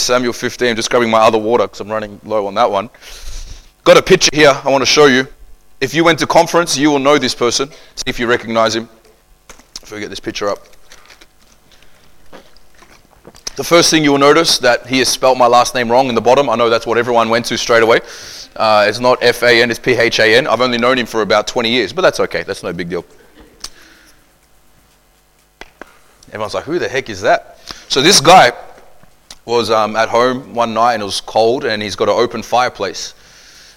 Samuel 15. I'm just grabbing my other water because I'm running low on that one. Got a picture here I want to show you. If you went to conference, you will know this person. See if you recognize him. If we get this picture up. The first thing you will notice that he has spelt my last name wrong in the bottom. I know that's what everyone went to straight away. Uh, it's not F A N, it's P H A N. I've only known him for about 20 years, but that's okay. That's no big deal. Everyone's like, who the heck is that? So this guy was um, at home one night and it was cold and he's got an open fireplace.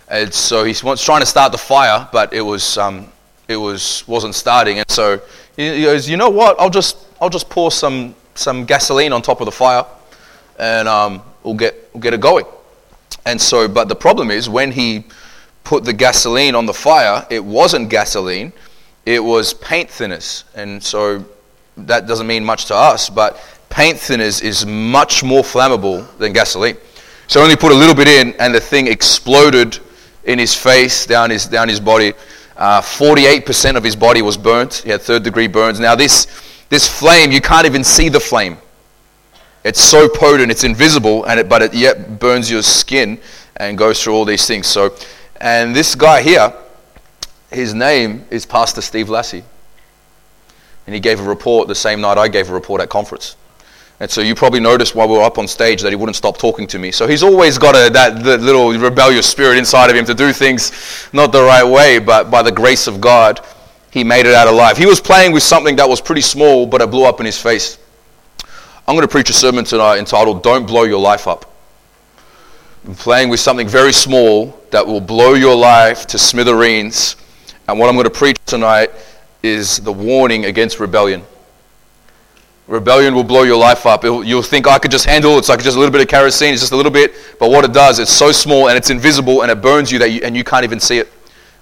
And so he was trying to start the fire, but it was um, it was wasn't starting. And so he goes, you know what? I'll just I'll just pour some some gasoline on top of the fire, and um, we'll get we'll get it going. And so, but the problem is when he put the gasoline on the fire, it wasn't gasoline, it was paint thinners. And so that doesn't mean much to us, but paint thinners is much more flammable than gasoline. So only put a little bit in, and the thing exploded in his face, down his down his body. Uh, 48% of his body was burnt. He had third degree burns. Now this this flame, you can't even see the flame. It's so potent, it's invisible, and it, but it yet burns your skin and goes through all these things. So, and this guy here, his name is Pastor Steve Lassie. And he gave a report the same night I gave a report at conference. And so you probably noticed while we were up on stage that he wouldn't stop talking to me. So he's always got a, that little rebellious spirit inside of him to do things not the right way, but by the grace of God, he made it out alive. He was playing with something that was pretty small, but it blew up in his face. I'm going to preach a sermon tonight entitled Don't Blow Your Life Up. I'm playing with something very small that will blow your life to smithereens. And what I'm going to preach tonight is the warning against rebellion. Rebellion will blow your life up. It'll, you'll think oh, I could just handle it. It's like just a little bit of kerosene. It's just a little bit. But what it does, it's so small and it's invisible and it burns you that you, and you can't even see it.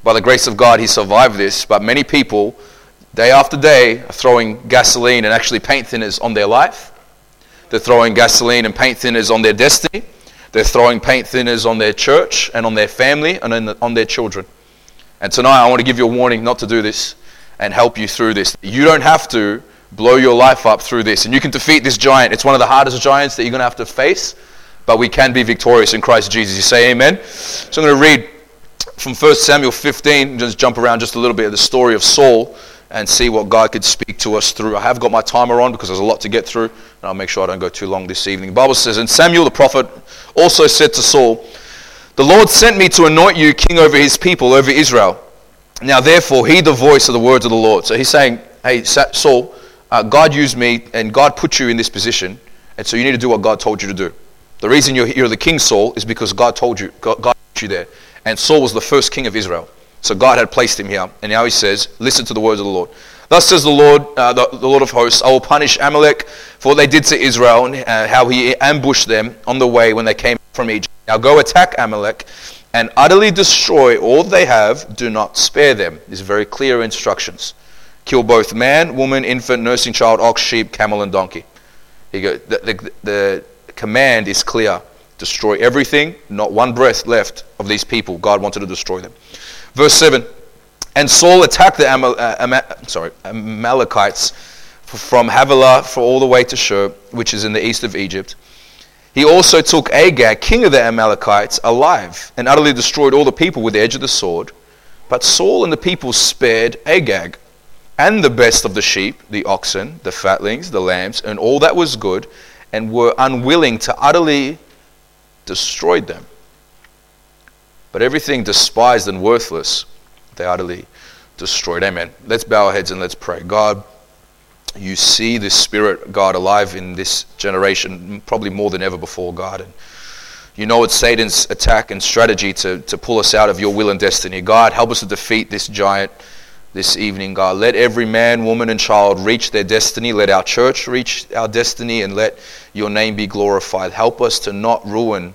By the grace of God, he survived this. But many people, day after day, are throwing gasoline and actually paint thinners on their life they're throwing gasoline and paint thinners on their destiny. They're throwing paint thinners on their church and on their family and on their children. And tonight, I want to give you a warning not to do this and help you through this. You don't have to blow your life up through this. And you can defeat this giant. It's one of the hardest giants that you're going to have to face, but we can be victorious in Christ Jesus. You say amen? So I'm going to read from 1 Samuel 15, just jump around just a little bit of the story of Saul and see what God could speak to us through. I have got my timer on because there's a lot to get through, and I'll make sure I don't go too long this evening. The Bible says, And Samuel the prophet also said to Saul, The Lord sent me to anoint you king over his people, over Israel. Now therefore, heed the voice of the words of the Lord. So he's saying, Hey, Saul, uh, God used me, and God put you in this position, and so you need to do what God told you to do. The reason you're, you're the king, Saul, is because God told you, God, God put you there. And Saul was the first king of Israel. So God had placed him here. And now he says, Listen to the words of the Lord. Thus says the Lord, uh, the, the, Lord of hosts, I will punish Amalek for what they did to Israel and uh, how he ambushed them on the way when they came from Egypt. Now go attack Amalek and utterly destroy all they have. Do not spare them. These very clear instructions. Kill both man, woman, infant, nursing child, ox, sheep, camel, and donkey. He the, the, the command is clear. Destroy everything, not one breath left of these people. God wanted to destroy them. Verse 7 And Saul attacked the Amal- uh, sorry, Amalekites from Havilah for all the way to Shur, which is in the east of Egypt. He also took Agag, king of the Amalekites, alive and utterly destroyed all the people with the edge of the sword. But Saul and the people spared Agag and the best of the sheep, the oxen, the fatlings, the lambs, and all that was good, and were unwilling to utterly destroy them. But everything despised and worthless, they utterly destroyed. Amen. Let's bow our heads and let's pray. God, you see the Spirit, God, alive in this generation, probably more than ever before, God. And you know it's Satan's attack and strategy to, to pull us out of your will and destiny. God, help us to defeat this giant this evening, God. Let every man, woman, and child reach their destiny. Let our church reach our destiny and let your name be glorified. Help us to not ruin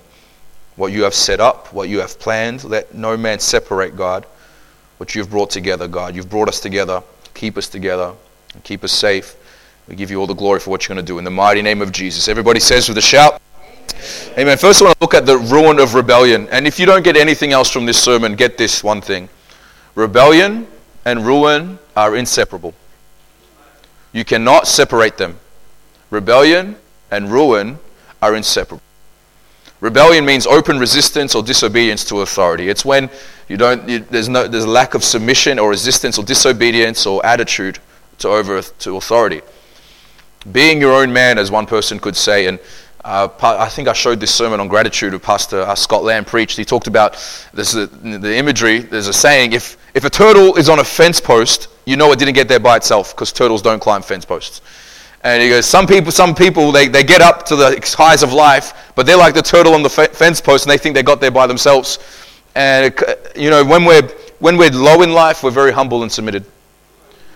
what you have set up, what you have planned. Let no man separate, God, what you've brought together, God. You've brought us together. Keep us together and keep us safe. We give you all the glory for what you're going to do in the mighty name of Jesus. Everybody says with a shout, Amen. First, I want to look at the ruin of rebellion. And if you don't get anything else from this sermon, get this one thing rebellion and ruin are inseparable. You cannot separate them. Rebellion and ruin are inseparable. Rebellion means open resistance or disobedience to authority. It's when you don't, you, there's, no, there's lack of submission or resistance or disobedience or attitude to, over, to authority. Being your own man, as one person could say, and uh, I think I showed this sermon on gratitude of Pastor uh, Scott Lamb preached. He talked about this, uh, the imagery. There's a saying: if if a turtle is on a fence post, you know it didn't get there by itself because turtles don't climb fence posts. And he goes, some people, some people, they, they get up to the highs of life, but they're like the turtle on the fence post, and they think they got there by themselves. And you know, when we're when we're low in life, we're very humble and submitted.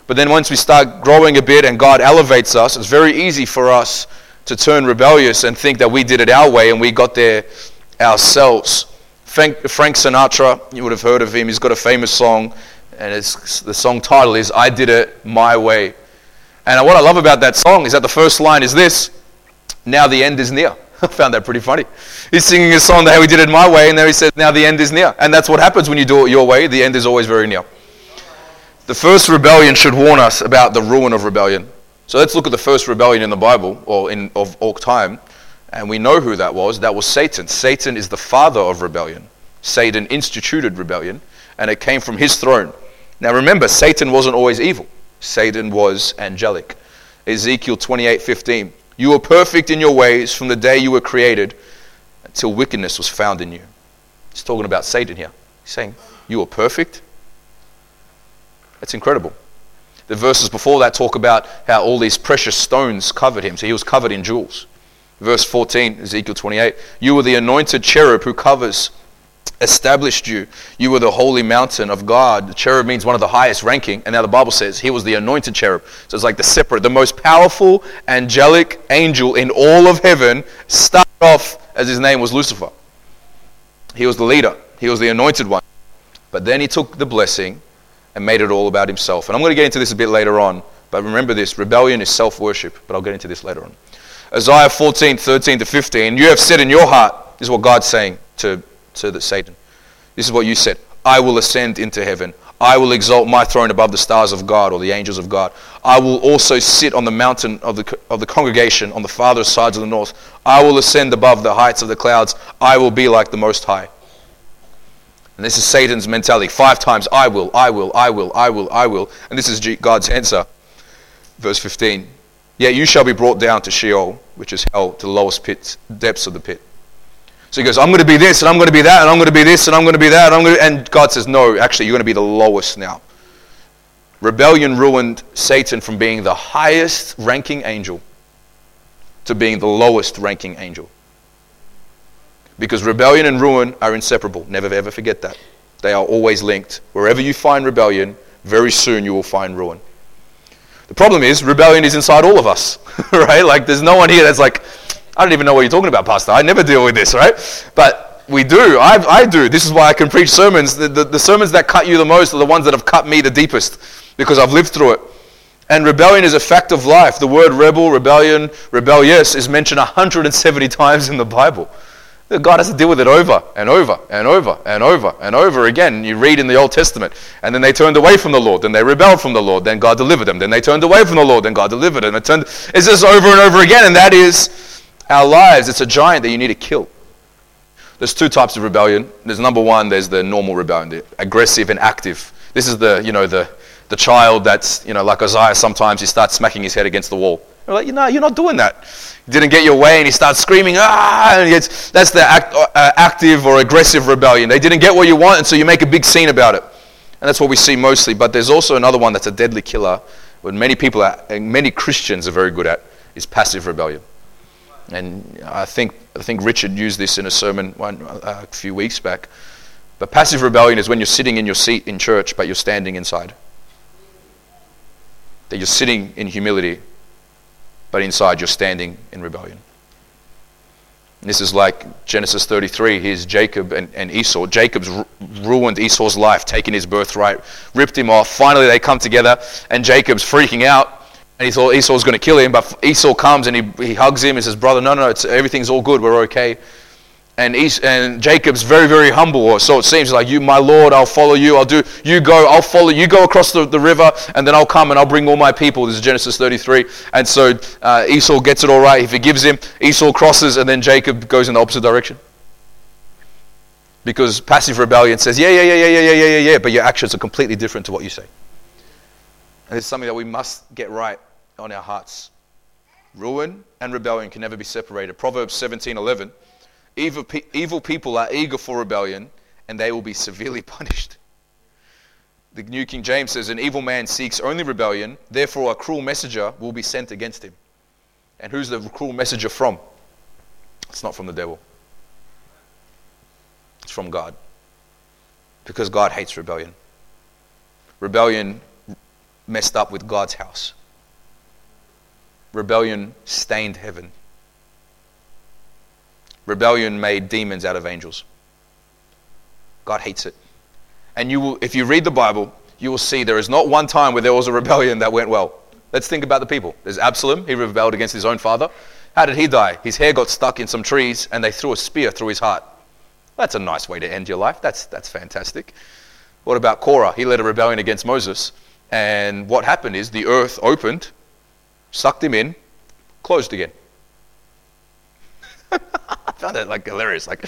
But then once we start growing a bit and God elevates us, it's very easy for us to turn rebellious and think that we did it our way and we got there ourselves. Frank, Frank Sinatra, you would have heard of him. He's got a famous song, and the song title is "I Did It My Way." And what I love about that song is that the first line is this: "Now the end is near." I found that pretty funny. He's singing a song that he did it my way, and then he says, "Now the end is near." And that's what happens when you do it your way. The end is always very near. The first rebellion should warn us about the ruin of rebellion. So let's look at the first rebellion in the Bible, or in of all time, and we know who that was. That was Satan. Satan is the father of rebellion. Satan instituted rebellion, and it came from his throne. Now remember, Satan wasn't always evil. Satan was angelic. Ezekiel 28:15. You were perfect in your ways from the day you were created until wickedness was found in you. He's talking about Satan here. He's saying, You were perfect that's incredible. The verses before that talk about how all these precious stones covered him. So he was covered in jewels. Verse 14, Ezekiel 28 You were the anointed cherub who covers, established you. You were the holy mountain of God. The cherub means one of the highest ranking. And now the Bible says he was the anointed cherub. So it's like the separate, the most powerful angelic angel in all of heaven started off as his name was Lucifer. He was the leader, he was the anointed one. But then he took the blessing and made it all about himself. And I'm going to get into this a bit later on, but remember this rebellion is self worship, but I'll get into this later on. Isaiah 14, 13 to 15, you have said in your heart, this is what God's saying to, to the Satan. This is what you said I will ascend into heaven. I will exalt my throne above the stars of God or the angels of God. I will also sit on the mountain of the, of the congregation on the farthest sides of the north. I will ascend above the heights of the clouds. I will be like the Most High. And this is Satan's mentality. Five times, I will, I will, I will, I will, I will. And this is God's answer. Verse 15. Yet you shall be brought down to Sheol, which is hell, to the lowest pit, depths of the pit. So he goes, I'm going to be this, and I'm going to be that, and I'm going to be this, and I'm going to be that. And, to... and God says, No, actually, you're going to be the lowest now. Rebellion ruined Satan from being the highest ranking angel to being the lowest ranking angel. Because rebellion and ruin are inseparable. Never ever forget that. They are always linked. Wherever you find rebellion, very soon you will find ruin. The problem is, rebellion is inside all of us, right? Like, there's no one here that's like, I don't even know what you're talking about, Pastor. I never deal with this, right? But we do. I, I do. This is why I can preach sermons. The, the, the sermons that cut you the most are the ones that have cut me the deepest because I've lived through it. And rebellion is a fact of life. The word rebel, rebellion, rebellious is mentioned 170 times in the Bible. God has to deal with it over and over and over and over and over again. You read in the Old Testament. And then they turned away from the Lord. Then they rebelled from the Lord. Then God delivered them. Then they turned away from the Lord. Then God delivered them. It turned, it's just over and over again. And that is our lives. It's a giant that you need to kill. There's two types of rebellion. There's number one, there's the normal rebellion, the aggressive and active. This is the, you know, the, the child that's, you know, like Isaiah, sometimes he starts smacking his head against the wall. You're like, you know, you're not doing that. You didn't get your way, and he starts screaming, ah! And that's the act, uh, active or aggressive rebellion. They didn't get what you want, and so you make a big scene about it. And that's what we see mostly. But there's also another one that's a deadly killer, what many people, are, and many Christians are very good at, is passive rebellion. And I think, I think Richard used this in a sermon one, uh, a few weeks back. But passive rebellion is when you're sitting in your seat in church, but you're standing inside. That you're sitting in humility, but inside you're standing in rebellion. this is like Genesis 33. Here's Jacob and, and Esau. Jacob's ru- ruined Esau's life, taken his birthright, ripped him off. Finally, they come together, and Jacob's freaking out. And he thought Esau was going to kill him, but Esau comes and he, he hugs him and says, Brother, no, no, it's, everything's all good. We're okay and, East, and Jacob's very, very humble, or so it seems like, You, my Lord, I'll follow you. I'll do, you go, I'll follow you. Go across the, the river, and then I'll come and I'll bring all my people. This is Genesis 33. And so uh, Esau gets it all right. He forgives him. Esau crosses, and then Jacob goes in the opposite direction. Because passive rebellion says, Yeah, yeah, yeah, yeah, yeah, yeah, yeah, yeah, but your actions are completely different to what you say. And it's something that we must get right on our hearts. Ruin and rebellion can never be separated. Proverbs 17 11 Evil, pe- evil people are eager for rebellion, and they will be severely punished. The New King James says, An evil man seeks only rebellion, therefore a cruel messenger will be sent against him. And who's the cruel messenger from? It's not from the devil, it's from God. Because God hates rebellion. Rebellion messed up with God's house, rebellion stained heaven. Rebellion made demons out of angels. God hates it. And you will, if you read the Bible, you will see there is not one time where there was a rebellion that went well. Let's think about the people. There's Absalom. He rebelled against his own father. How did he die? His hair got stuck in some trees and they threw a spear through his heart. That's a nice way to end your life. That's, that's fantastic. What about Korah? He led a rebellion against Moses. And what happened is the earth opened, sucked him in, closed again. Found it like hilarious. Like,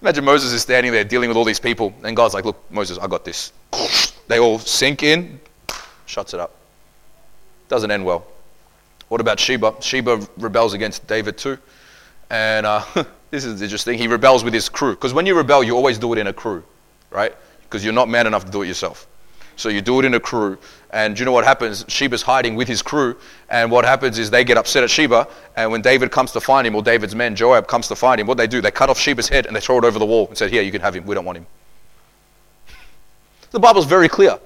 imagine Moses is standing there dealing with all these people, and God's like, "Look, Moses, I got this." They all sink in, shuts it up. Doesn't end well. What about Sheba? Sheba rebels against David too, and uh, this is interesting. He rebels with his crew because when you rebel, you always do it in a crew, right? Because you're not man enough to do it yourself. So you do it in a crew. And do you know what happens? Sheba's hiding with his crew. And what happens is they get upset at Sheba. And when David comes to find him, or David's men, Joab, comes to find him, what they do? They cut off Sheba's head and they throw it over the wall and said, Here, you can have him. We don't want him. The Bible's very clear.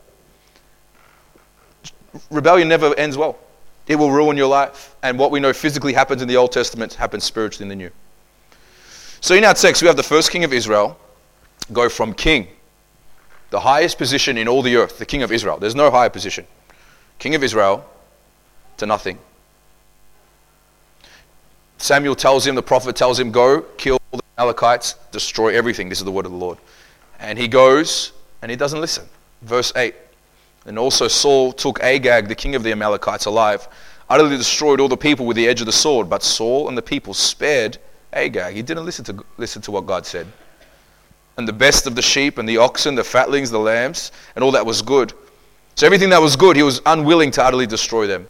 Rebellion never ends well. It will ruin your life. And what we know physically happens in the Old Testament happens spiritually in the New. So in our text, we have the first king of Israel go from king the highest position in all the earth, the king of Israel. There's no higher position. King of Israel to nothing. Samuel tells him, the prophet tells him, go kill the Amalekites, destroy everything. This is the word of the Lord. And he goes and he doesn't listen. Verse 8. And also Saul took Agag, the king of the Amalekites, alive, utterly destroyed all the people with the edge of the sword. But Saul and the people spared Agag. He didn't listen to, listen to what God said and the best of the sheep and the oxen, the fatlings, the lambs, and all that was good. So everything that was good, he was unwilling to utterly destroy them.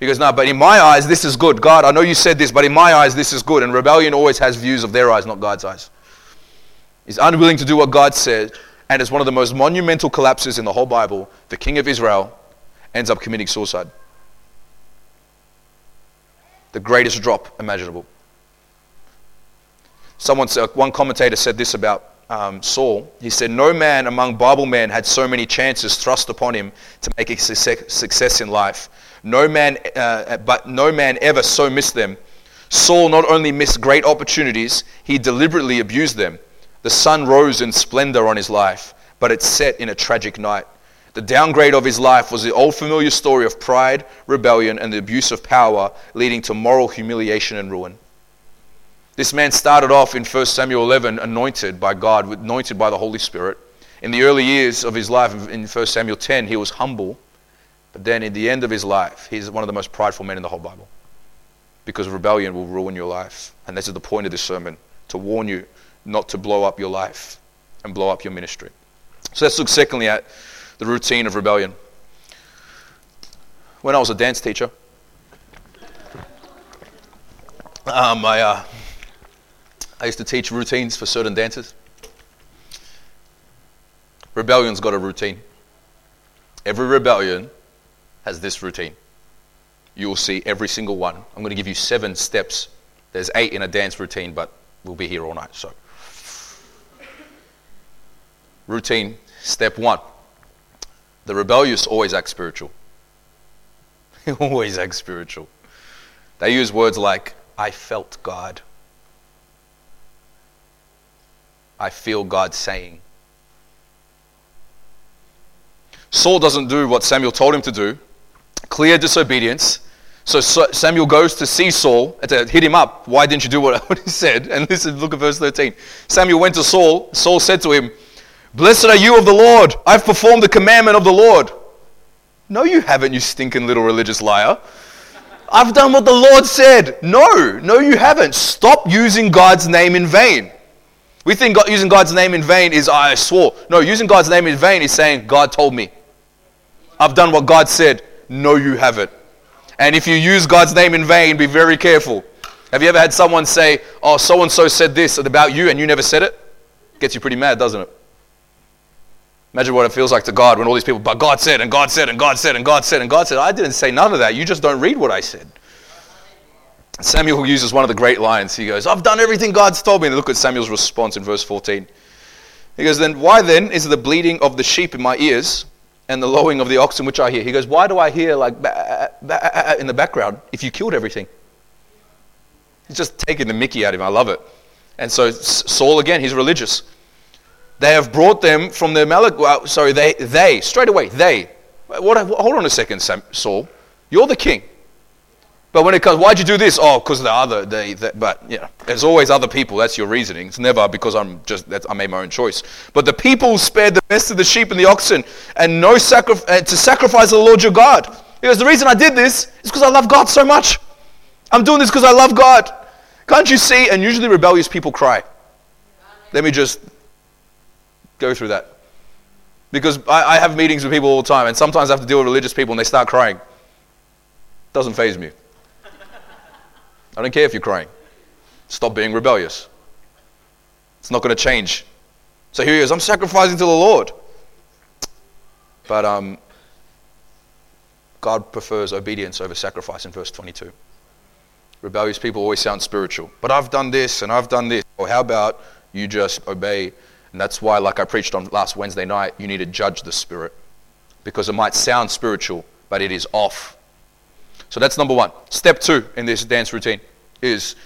He goes, No, but in my eyes, this is good. God, I know you said this, but in my eyes, this is good. And rebellion always has views of their eyes, not God's eyes. He's unwilling to do what God said, and it's one of the most monumental collapses in the whole Bible. The king of Israel ends up committing suicide. The greatest drop imaginable. Someone, uh, one commentator said this about um, Saul, he said, No man among Bible men had so many chances thrust upon him to make a success in life. No man, uh, but no man ever so missed them. Saul not only missed great opportunities, he deliberately abused them. The sun rose in splendor on his life, but it set in a tragic night. The downgrade of his life was the old familiar story of pride, rebellion, and the abuse of power, leading to moral humiliation and ruin. This man started off in 1 Samuel 11 anointed by God, anointed by the Holy Spirit. In the early years of his life, in 1 Samuel 10, he was humble. But then in the end of his life, he's one of the most prideful men in the whole Bible. Because rebellion will ruin your life. And this is the point of this sermon to warn you not to blow up your life and blow up your ministry. So let's look secondly at the routine of rebellion. When I was a dance teacher, um, I, uh, I used to teach routines for certain dancers. Rebellion's got a routine. Every rebellion has this routine. You will see every single one. I'm going to give you seven steps. There's eight in a dance routine, but we'll be here all night. So, routine, step one. The rebellious always act spiritual. always act spiritual. They use words like, I felt God. I feel God saying. Saul doesn't do what Samuel told him to do, clear disobedience. So Samuel goes to see Saul to hit him up. Why didn't you do what he said? And listen, look at verse 13. Samuel went to Saul. Saul said to him, Blessed are you of the Lord. I've performed the commandment of the Lord. No, you haven't, you stinking little religious liar. I've done what the Lord said. No, no, you haven't. Stop using God's name in vain. We think God, using God's name in vain is I swore. No, using God's name in vain is saying God told me. I've done what God said. No, you haven't. And if you use God's name in vain, be very careful. Have you ever had someone say, Oh, so and so said this about you and you never said it? Gets you pretty mad, doesn't it? Imagine what it feels like to God when all these people, but God said, and God said, and God said, and God said, and God said. I didn't say none of that. You just don't read what I said. Samuel uses one of the great lines. He goes, I've done everything God's told me. And look at Samuel's response in verse 14. He goes, Then why then is the bleating of the sheep in my ears and the lowing of the oxen which I hear? He goes, Why do I hear like in the background if you killed everything? He's just taking the mickey out of him. I love it. And so Saul, again, he's religious. They have brought them from the Malach. Well, sorry, they, they, straight away, they. What, hold on a second, Saul. You're the king. But when it comes, why'd you do this? Oh, because the other, they, but yeah, there's always other people. That's your reasoning. It's never because I'm just, I made my own choice. But the people spared the best of the sheep and the oxen and no sacri- uh, to sacrifice the Lord your God. Because the reason I did this is because I love God so much. I'm doing this because I love God. Can't you see? And usually rebellious people cry. Let me just go through that. Because I, I have meetings with people all the time, and sometimes I have to deal with religious people and they start crying. Doesn't faze me. I don't care if you're crying. Stop being rebellious. It's not going to change. So here he is. I'm sacrificing to the Lord. But um, God prefers obedience over sacrifice in verse 22. Rebellious people always sound spiritual. But I've done this and I've done this. Or how about you just obey? And that's why, like I preached on last Wednesday night, you need to judge the spirit. Because it might sound spiritual, but it is off so that's number one. Step two in this dance routine is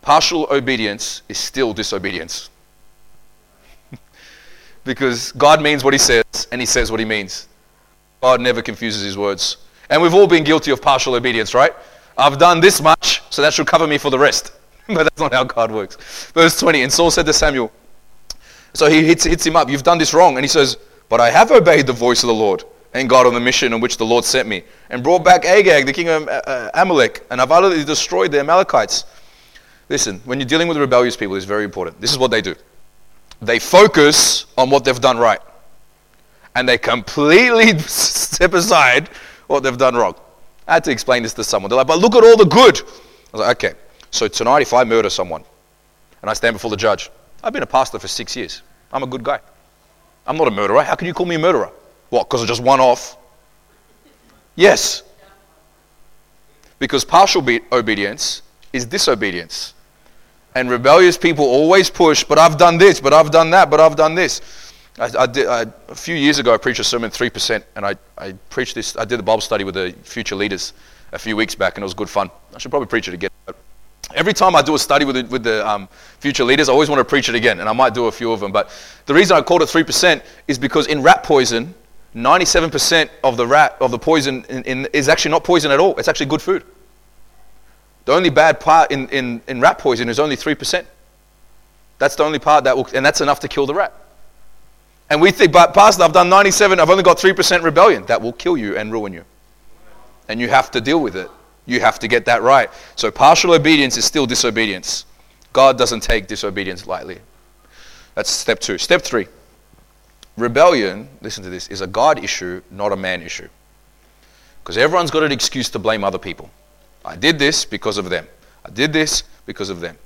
partial obedience is still disobedience. because God means what He says, and He says what He means. God never confuses His words. And we've all been guilty of partial obedience, right? I've done this much, so that should cover me for the rest. but that's not how God works. Verse 20 And Saul said to Samuel, so he hits, hits him up, You've done this wrong. And he says, But I have obeyed the voice of the Lord and God on the mission on which the Lord sent me, and brought back Agag, the king of uh, uh, Amalek, and I've utterly destroyed the Amalekites. Listen, when you're dealing with rebellious people, it's very important. This is what they do they focus on what they've done right, and they completely step aside what they've done wrong. I had to explain this to someone. They're like, but look at all the good. I was like, okay, so tonight if I murder someone and I stand before the judge, I've been a pastor for six years. I'm a good guy. I'm not a murderer. How can you call me a murderer? What, because of just one off? Yes. Because partial obedience is disobedience. And rebellious people always push, but I've done this, but I've done that, but I've done this. I, I did, I, a few years ago, I preached a sermon, 3%, and I, I preached this. I did a Bible study with the future leaders a few weeks back, and it was good fun. I should probably preach it again. Every time I do a study with the, with the um, future leaders, I always want to preach it again, and I might do a few of them. But the reason I called it 3% is because in rat poison, 97% of the rat of the poison in, in, is actually not poison at all. It's actually good food. The only bad part in, in, in rat poison is only 3%. That's the only part that will, and that's enough to kill the rat. And we think, but Pastor, I've done 97, I've only got 3% rebellion. That will kill you and ruin you. And you have to deal with it. You have to get that right. So partial obedience is still disobedience. God doesn't take disobedience lightly. That's step two. Step three. Rebellion, listen to this, is a God issue, not a man issue. Because everyone's got an excuse to blame other people. I did this because of them. I did this because of them.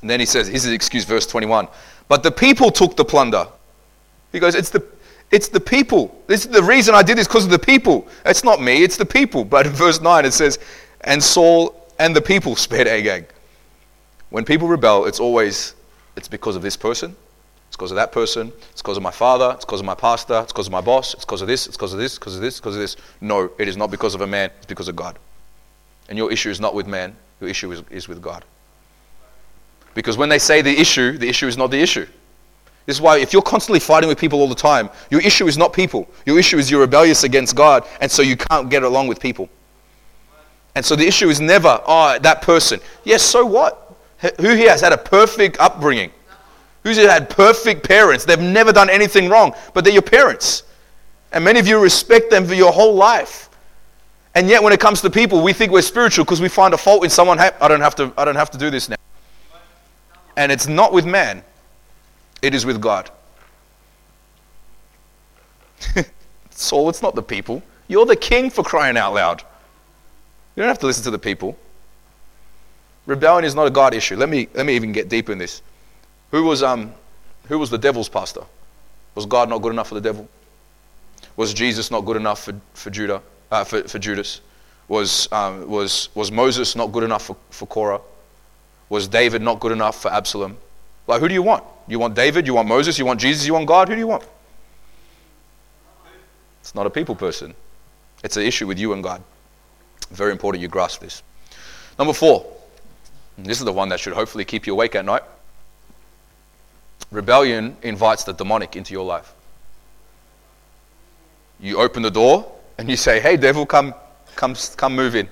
And then he says, here's his excuse, verse 21. But the people took the plunder. He goes, it's the, it's the people. This is the reason I did this because of the people. It's not me, it's the people. But in verse 9 it says, and Saul and the people spared Agag. When people rebel, it's always, it's because of this person, it's because of that person. It's because of my father. It's because of my pastor. It's because of my boss. It's because of this. It's because of this. Because of this. Because of this. No, it is not because of a man. It's because of God. And your issue is not with man. Your issue is, is with God. Because when they say the issue, the issue is not the issue. This is why if you're constantly fighting with people all the time, your issue is not people. Your issue is you're rebellious against God, and so you can't get along with people. And so the issue is never, oh, that person. Yes, so what? Who here has had a perfect upbringing? Who's had perfect parents. They've never done anything wrong, but they're your parents. And many of you respect them for your whole life. And yet when it comes to people, we think we're spiritual because we find a fault in someone. I don't have to I don't have to do this now. And it's not with man, it is with God. Saul, it's not the people. You're the king for crying out loud. You don't have to listen to the people. Rebellion is not a God issue. Let me, let me even get deeper in this. Who was, um, who was the devil's pastor? Was God not good enough for the devil? Was Jesus not good enough for, for, Judah, uh, for, for Judas? Was, um, was, was Moses not good enough for, for Korah? Was David not good enough for Absalom? Like, who do you want? You want David? You want Moses? You want Jesus? You want God? Who do you want? It's not a people person. It's an issue with you and God. Very important you grasp this. Number four, this is the one that should hopefully keep you awake at night. Rebellion invites the demonic into your life. You open the door and you say, Hey, devil, come, come, come move in.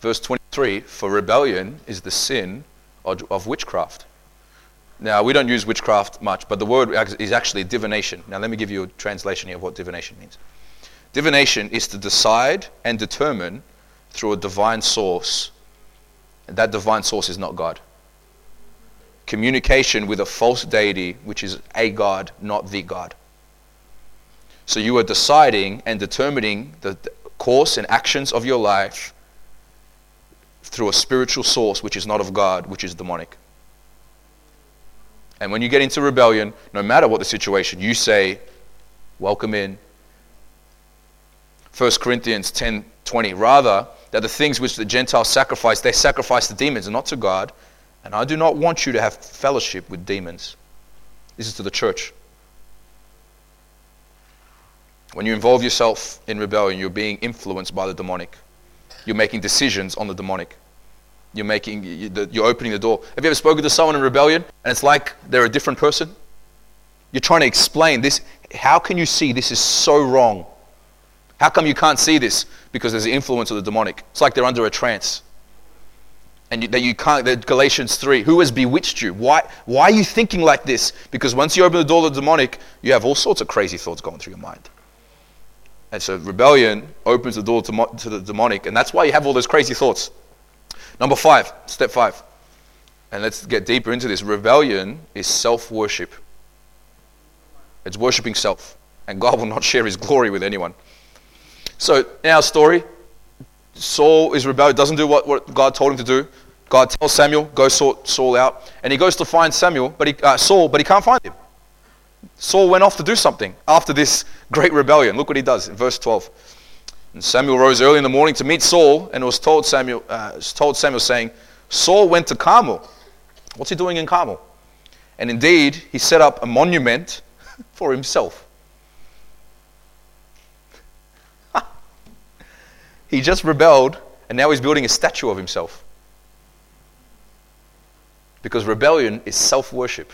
Verse 23 For rebellion is the sin of, of witchcraft. Now, we don't use witchcraft much, but the word is actually divination. Now, let me give you a translation here of what divination means. Divination is to decide and determine through a divine source. That divine source is not God. Communication with a false deity, which is a God, not the God. So you are deciding and determining the course and actions of your life through a spiritual source which is not of God, which is demonic. And when you get into rebellion, no matter what the situation, you say, Welcome in. 1 Corinthians 10 20. Rather, that the things which the Gentiles sacrifice, they sacrifice to demons and not to God. And I do not want you to have fellowship with demons. This is to the church. When you involve yourself in rebellion, you're being influenced by the demonic. You're making decisions on the demonic. You're making, you're opening the door. Have you ever spoken to someone in rebellion and it's like they're a different person? You're trying to explain this. How can you see this is so wrong? How come you can't see this? Because there's the influence of the demonic. It's like they're under a trance. And you, that you can't, that Galatians 3, who has bewitched you? Why, why are you thinking like this? Because once you open the door to the demonic, you have all sorts of crazy thoughts going through your mind. And so rebellion opens the door to, to the demonic, and that's why you have all those crazy thoughts. Number five, step five. And let's get deeper into this. Rebellion is self worship, it's worshiping self. And God will not share his glory with anyone. So, in our story, Saul is rebellious, doesn't do what, what God told him to do. God tells Samuel, go sort Saul out. And he goes to find Samuel, but he, uh, Saul, but he can't find him. Saul went off to do something after this great rebellion. Look what he does in verse 12. And Samuel rose early in the morning to meet Saul, and was told Samuel, uh, told Samuel saying, Saul went to Carmel. What's he doing in Carmel? And indeed, he set up a monument for himself. he just rebelled, and now he's building a statue of himself. Because rebellion is self worship.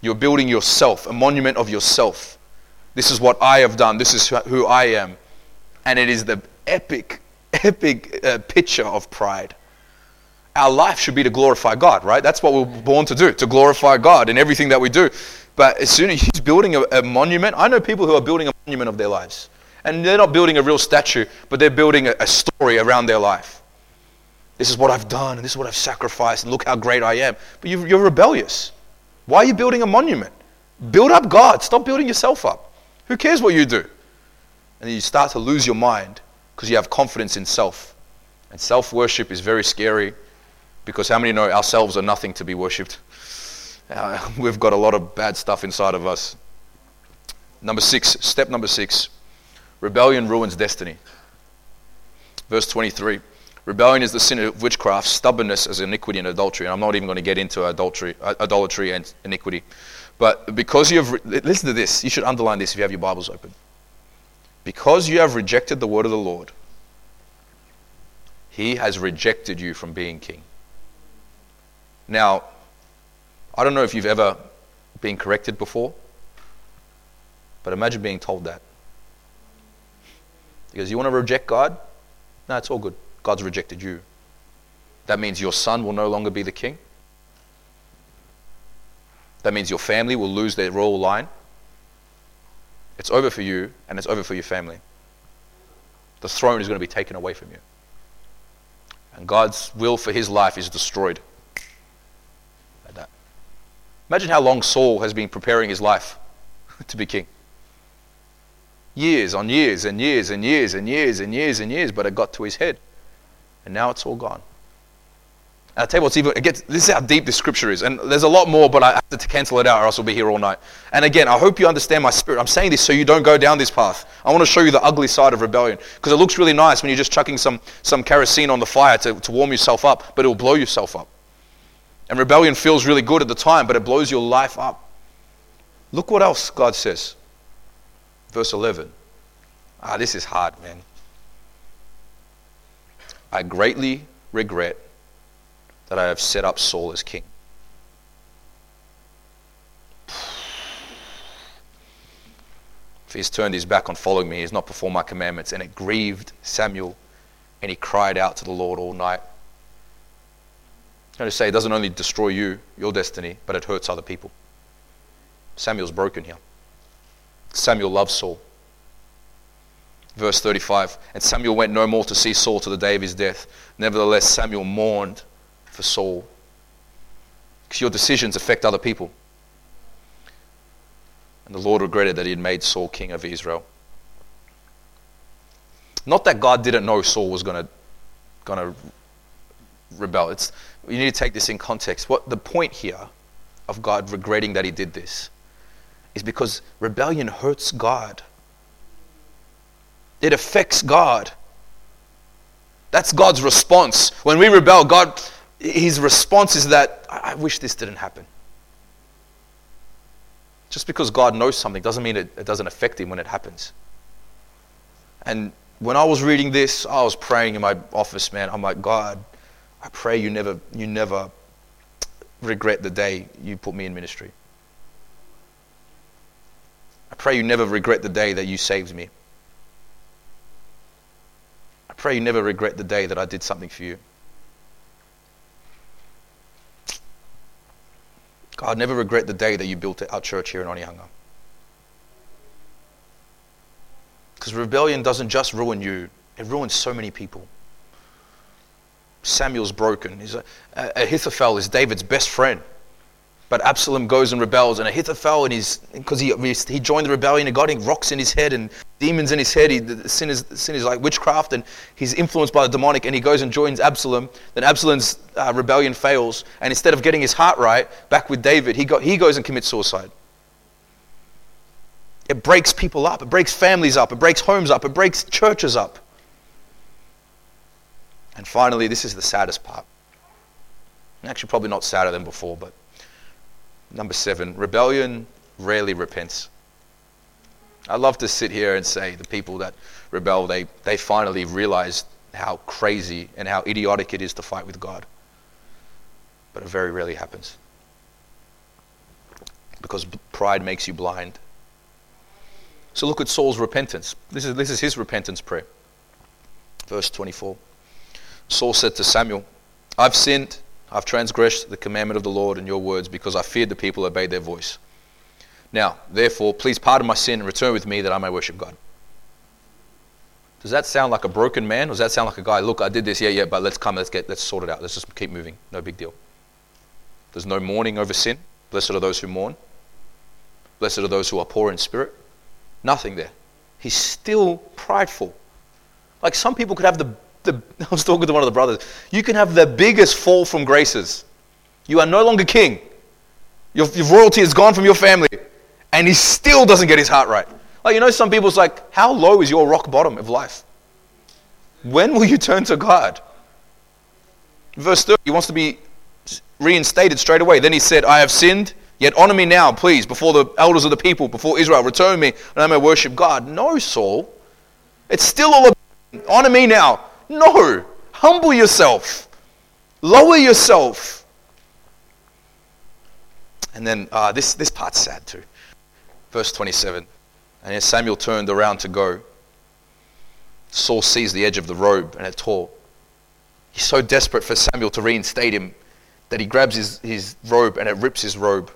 You're building yourself, a monument of yourself. This is what I have done. This is who I am. And it is the epic, epic uh, picture of pride. Our life should be to glorify God, right? That's what we're born to do, to glorify God in everything that we do. But as soon as he's building a, a monument, I know people who are building a monument of their lives. And they're not building a real statue, but they're building a, a story around their life. This is what I've done, and this is what I've sacrificed, and look how great I am. But you're rebellious. Why are you building a monument? Build up God. Stop building yourself up. Who cares what you do? And you start to lose your mind because you have confidence in self. And self worship is very scary because how many know ourselves are nothing to be worshipped? Uh, we've got a lot of bad stuff inside of us. Number six, step number six rebellion ruins destiny. Verse 23 Rebellion is the sin of witchcraft, stubbornness is iniquity and adultery. And I'm not even going to get into adultery, uh, idolatry and iniquity. But because you have, listen to this, you should underline this if you have your Bibles open. Because you have rejected the word of the Lord, he has rejected you from being king. Now, I don't know if you've ever been corrected before, but imagine being told that. Because you want to reject God? No, it's all good. God's rejected you. That means your son will no longer be the king. That means your family will lose their royal line. It's over for you, and it's over for your family. The throne is going to be taken away from you. And God's will for his life is destroyed. Like that. Imagine how long Saul has been preparing his life to be king. Years on years and years and years and years and years and years, but it got to his head. And now it's all gone. You what's even, it gets, this is how deep the scripture is. And there's a lot more, but I have to cancel it out or else we'll be here all night. And again, I hope you understand my spirit. I'm saying this so you don't go down this path. I want to show you the ugly side of rebellion. Because it looks really nice when you're just chucking some, some kerosene on the fire to, to warm yourself up, but it'll blow yourself up. And rebellion feels really good at the time, but it blows your life up. Look what else God says. Verse 11. Ah, this is hard, man. I greatly regret that I have set up Saul as king. If he's turned his back on following me, he's not performed my commandments. And it grieved Samuel, and he cried out to the Lord all night. I'm going to say it doesn't only destroy you, your destiny, but it hurts other people. Samuel's broken here. Samuel loves Saul. Verse 35 And Samuel went no more to see Saul to the day of his death. Nevertheless, Samuel mourned for Saul. Because your decisions affect other people. And the Lord regretted that he had made Saul king over Israel. Not that God didn't know Saul was going to going to rebel. It's, you need to take this in context. What the point here of God regretting that he did this is because rebellion hurts God. It affects God. That's God's response. When we rebel, God his response is that, I wish this didn't happen. Just because God knows something doesn't mean it, it doesn't affect him when it happens. And when I was reading this, I was praying in my office, man. I'm like, God, I pray you never, you never regret the day you put me in ministry. I pray you never regret the day that you saved me. Pray you never regret the day that I did something for you. God, never regret the day that you built our church here in Onehunga. Because rebellion doesn't just ruin you, it ruins so many people. Samuel's broken. He's a, Ahithophel is David's best friend. But Absalom goes and rebels, and Ahithophel, because he, he joined the rebellion and got rocks in his head and demons in his head. He, the sin is, sin is like witchcraft, and he's influenced by the demonic, and he goes and joins Absalom. Then Absalom's uh, rebellion fails, and instead of getting his heart right back with David, he, got, he goes and commits suicide. It breaks people up, it breaks families up, it breaks homes up, it breaks churches up. And finally, this is the saddest part. Actually, probably not sadder than before, but Number seven, rebellion rarely repents. I love to sit here and say the people that rebel, they, they finally realize how crazy and how idiotic it is to fight with God. But it very rarely happens. Because pride makes you blind. So look at Saul's repentance. This is, this is his repentance prayer. Verse 24. Saul said to Samuel, I've sinned I've transgressed the commandment of the Lord and your words because I feared the people obeyed their voice. Now, therefore, please pardon my sin and return with me that I may worship God. Does that sound like a broken man? Or does that sound like a guy, look, I did this, yeah, yeah, but let's come, let's get, let's sort it out. Let's just keep moving. No big deal. There's no mourning over sin. Blessed are those who mourn. Blessed are those who are poor in spirit. Nothing there. He's still prideful. Like some people could have the the, I was talking to one of the brothers. You can have the biggest fall from graces. You are no longer king. Your, your royalty is gone from your family. And he still doesn't get his heart right. Like, you know, some people's like, how low is your rock bottom of life? When will you turn to God? Verse 30, he wants to be reinstated straight away. Then he said, I have sinned, yet honor me now, please, before the elders of the people, before Israel. Return me, and I may worship God. No, Saul. It's still all about honor me now. No. Humble yourself. Lower yourself. And then uh, this, this part's sad too. Verse 27. And as Samuel turned around to go, Saul seized the edge of the robe and it tore. He's so desperate for Samuel to reinstate him that he grabs his, his robe and it rips his robe.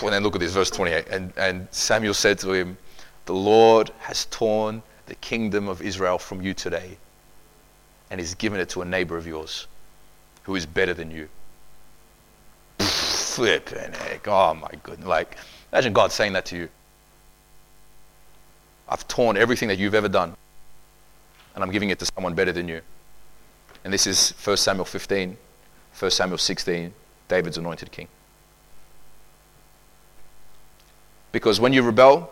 And then look at this, verse 28. And, and Samuel said to him, The Lord has torn the kingdom of Israel from you today and he's given it to a neighbor of yours who is better than you. Flipping heck. Oh my goodness. Like, imagine God saying that to you. I've torn everything that you've ever done, and I'm giving it to someone better than you. And this is 1 Samuel 15, 1 Samuel 16, David's anointed king. Because when you rebel,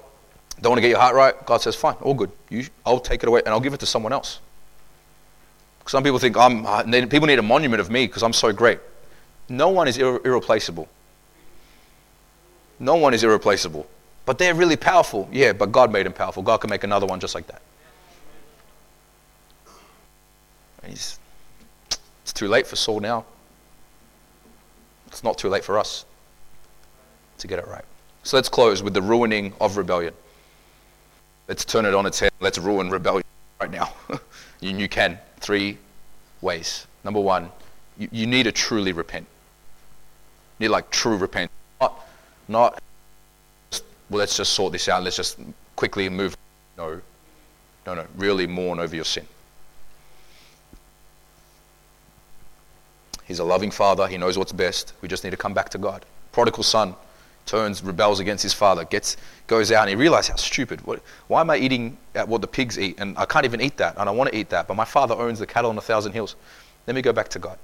don't want to get your heart right, God says, fine, all good. You, I'll take it away and I'll give it to someone else. Some people think I'm, people need a monument of me because I'm so great. No one is irre- irreplaceable. No one is irreplaceable. But they're really powerful. Yeah, but God made them powerful. God can make another one just like that. He's, it's too late for Saul now. It's not too late for us to get it right. So let's close with the ruining of rebellion. Let's turn it on its head. Let's ruin rebellion right now. you, you can. Three ways. Number one, you, you need to truly repent. Need like true repent. Not, not well, let's just sort this out. Let's just quickly move. No, no, no. Really mourn over your sin. He's a loving father. He knows what's best. We just need to come back to God. Prodigal son turns, rebels against his father, gets, goes out, and he realizes how stupid. What, why am I eating at what the pigs eat? And I can't even eat that, and I want to eat that. But my father owns the cattle on a thousand hills. Let me go back to God.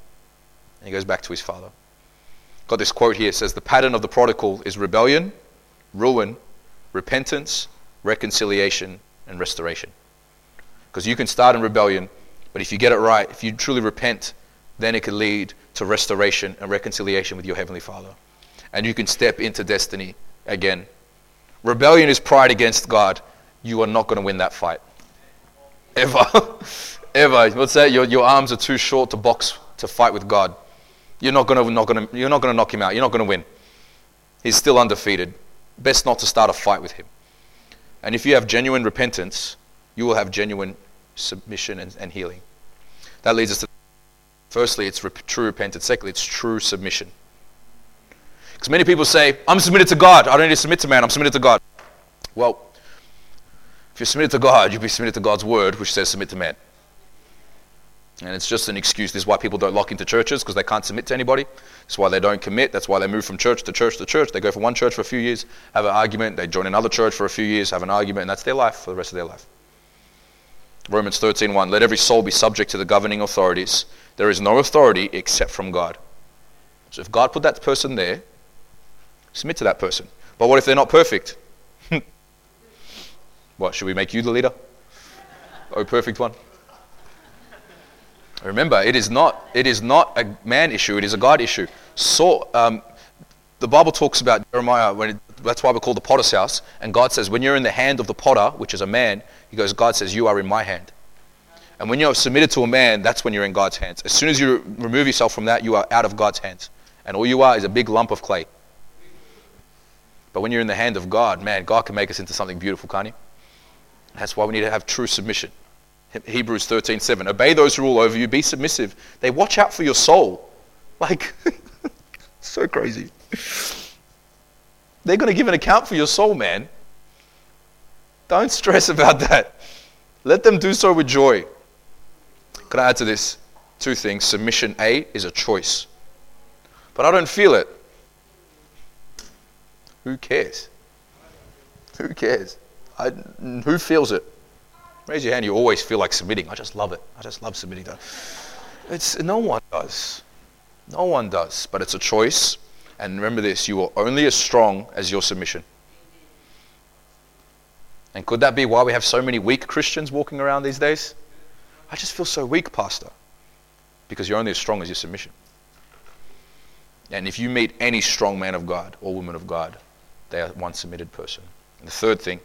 And he goes back to his father. Got this quote here. It says, The pattern of the prodigal is rebellion, ruin, repentance, reconciliation, and restoration. Because you can start in rebellion, but if you get it right, if you truly repent, then it can lead to restoration and reconciliation with your Heavenly Father and you can step into destiny again. Rebellion is pride against God. You are not going to win that fight. Ever. Ever. What's that? Your, your arms are too short to box, to fight with God. You're not going to, not going to, you're not going to knock him out. You're not going to win. He's still undefeated. Best not to start a fight with him. And if you have genuine repentance, you will have genuine submission and, and healing. That leads us to firstly, it's true repentance. Secondly, it's true submission. Because many people say, I'm submitted to God. I don't need to submit to man. I'm submitted to God. Well, if you're submitted to God, you'll be submitted to God's word, which says submit to man. And it's just an excuse. This is why people don't lock into churches because they can't submit to anybody. That's why they don't commit. That's why they move from church to church to church. They go from one church for a few years, have an argument. They join another church for a few years, have an argument, and that's their life for the rest of their life. Romans 13:1 Let every soul be subject to the governing authorities. There is no authority except from God. So if God put that person there, Submit to that person. But what if they're not perfect? what, should we make you the leader? Oh, perfect one. Remember, it is not, it is not a man issue, it is a God issue. So, um, the Bible talks about Jeremiah, when it, that's why we call the potter's house. And God says, when you're in the hand of the potter, which is a man, he goes, God says, you are in my hand. And when you're submitted to a man, that's when you're in God's hands. As soon as you remove yourself from that, you are out of God's hands. And all you are is a big lump of clay. But when you're in the hand of God, man, God can make us into something beautiful, can't He? That's why we need to have true submission. Hebrews 13 7. Obey those who rule over you, be submissive. They watch out for your soul. Like, so crazy. They're going to give an account for your soul, man. Don't stress about that. Let them do so with joy. Can I add to this? Two things. Submission, A, is a choice. But I don't feel it. Who cares? Who cares? I, who feels it? Raise your hand. You always feel like submitting. I just love it. I just love submitting. To it's no one does. No one does. But it's a choice. And remember this: you are only as strong as your submission. And could that be why we have so many weak Christians walking around these days? I just feel so weak, Pastor. Because you're only as strong as your submission. And if you meet any strong man of God or woman of God, they are one submitted person. And the third thing,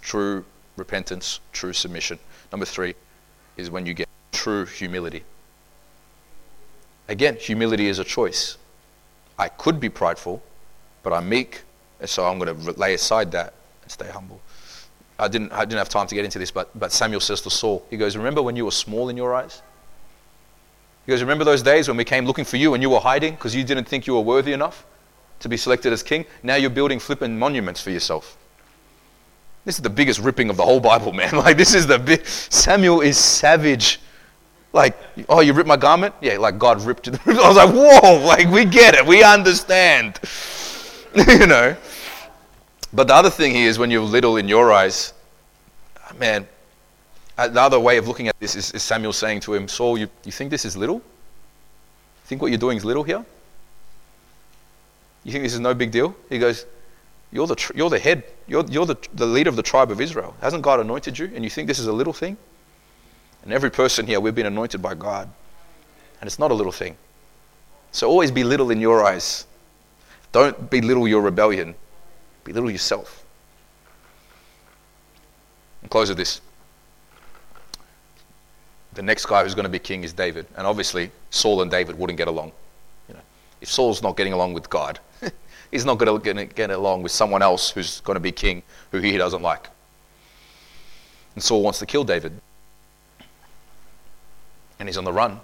true repentance, true submission. Number three is when you get true humility. Again, humility is a choice. I could be prideful, but I'm meek, and so I'm going to lay aside that and stay humble. I didn't, I didn't have time to get into this, but, but Samuel says to Saul, he goes, Remember when you were small in your eyes? He goes, Remember those days when we came looking for you and you were hiding because you didn't think you were worthy enough? to be selected as king. Now you're building flippant monuments for yourself. This is the biggest ripping of the whole Bible, man. Like this is the big Samuel is savage. Like, oh, you ripped my garment? Yeah, like God ripped it. I was like, whoa, like we get it, we understand. you know? But the other thing here is when you're little in your eyes, man, uh, the other way of looking at this is, is Samuel saying to him, Saul, you, you think this is little? You think what you're doing is little here? You think this is no big deal? He goes, You're the, tr- you're the head, you're, you're the, the leader of the tribe of Israel. Hasn't God anointed you? And you think this is a little thing? And every person here, we've been anointed by God. And it's not a little thing. So always be little in your eyes. Don't belittle your rebellion, belittle yourself. And close with this. The next guy who's going to be king is David. And obviously, Saul and David wouldn't get along. You know, if Saul's not getting along with God, he's not going to get along with someone else who's going to be king who he doesn't like. And Saul wants to kill David. And he's on the run.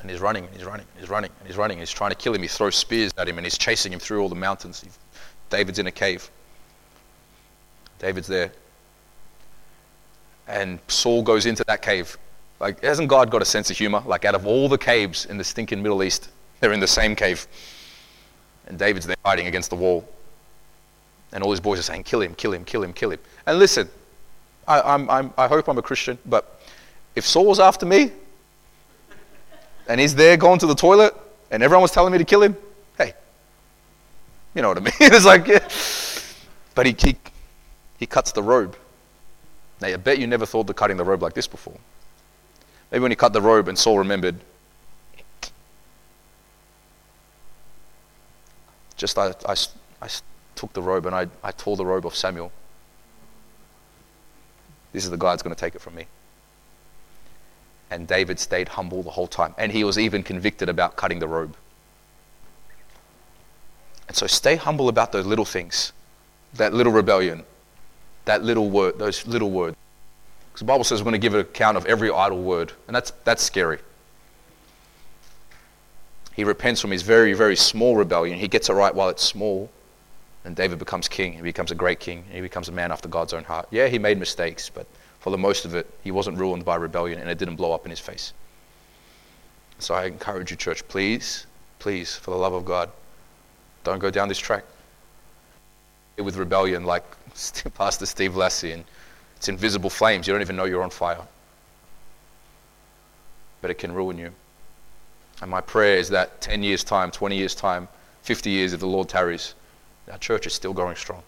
And he's running, and he's running, and he's running, and he's running. He's trying to kill him. He throws spears at him, and he's chasing him through all the mountains. David's in a cave. David's there. And Saul goes into that cave. Like, hasn't God got a sense of humor? Like, out of all the caves in the stinking Middle East, they're in the same cave. And David's there fighting against the wall. And all his boys are saying, kill him, kill him, kill him, kill him. And listen, I, I'm, I'm, I hope I'm a Christian, but if Saul was after me and he's there going to the toilet and everyone was telling me to kill him, hey, you know what I mean? it's like, yeah. But he, he, he cuts the robe. Now, I bet you never thought of cutting the robe like this before. Maybe when he cut the robe and Saul remembered, just I, I, I took the robe and I, I tore the robe off Samuel. This is the guy that's going to take it from me. And David stayed humble the whole time. And he was even convicted about cutting the robe. And so stay humble about those little things, that little rebellion, that little word, those little words. Because the Bible says we're going to give an account of every idle word. And that's, that's scary. He repents from his very, very small rebellion. He gets it right while it's small. And David becomes king. He becomes a great king. He becomes a man after God's own heart. Yeah, he made mistakes, but for the most of it, he wasn't ruined by rebellion and it didn't blow up in his face. So I encourage you, church, please, please, for the love of God, don't go down this track with rebellion like Pastor Steve Lassie and it's invisible flames. You don't even know you're on fire. But it can ruin you. And my prayer is that 10 years' time, 20 years' time, 50 years, if the Lord tarries, our church is still going strong.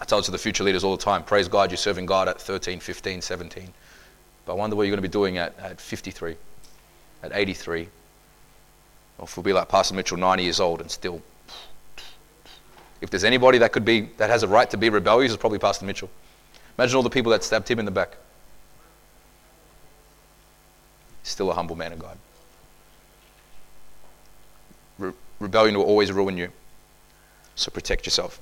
I tell it to the future leaders all the time praise God, you're serving God at 13, 15, 17. But I wonder what you're going to be doing at, at 53, at 83. Or if we'll be like Pastor Mitchell, 90 years old and still. If there's anybody that could be, that has a right to be rebellious, it's probably Pastor Mitchell. Imagine all the people that stabbed him in the back. Still a humble man of God. Re- rebellion will always ruin you. So protect yourself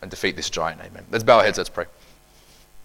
and defeat this giant. Amen. Let's bow our heads, let's pray.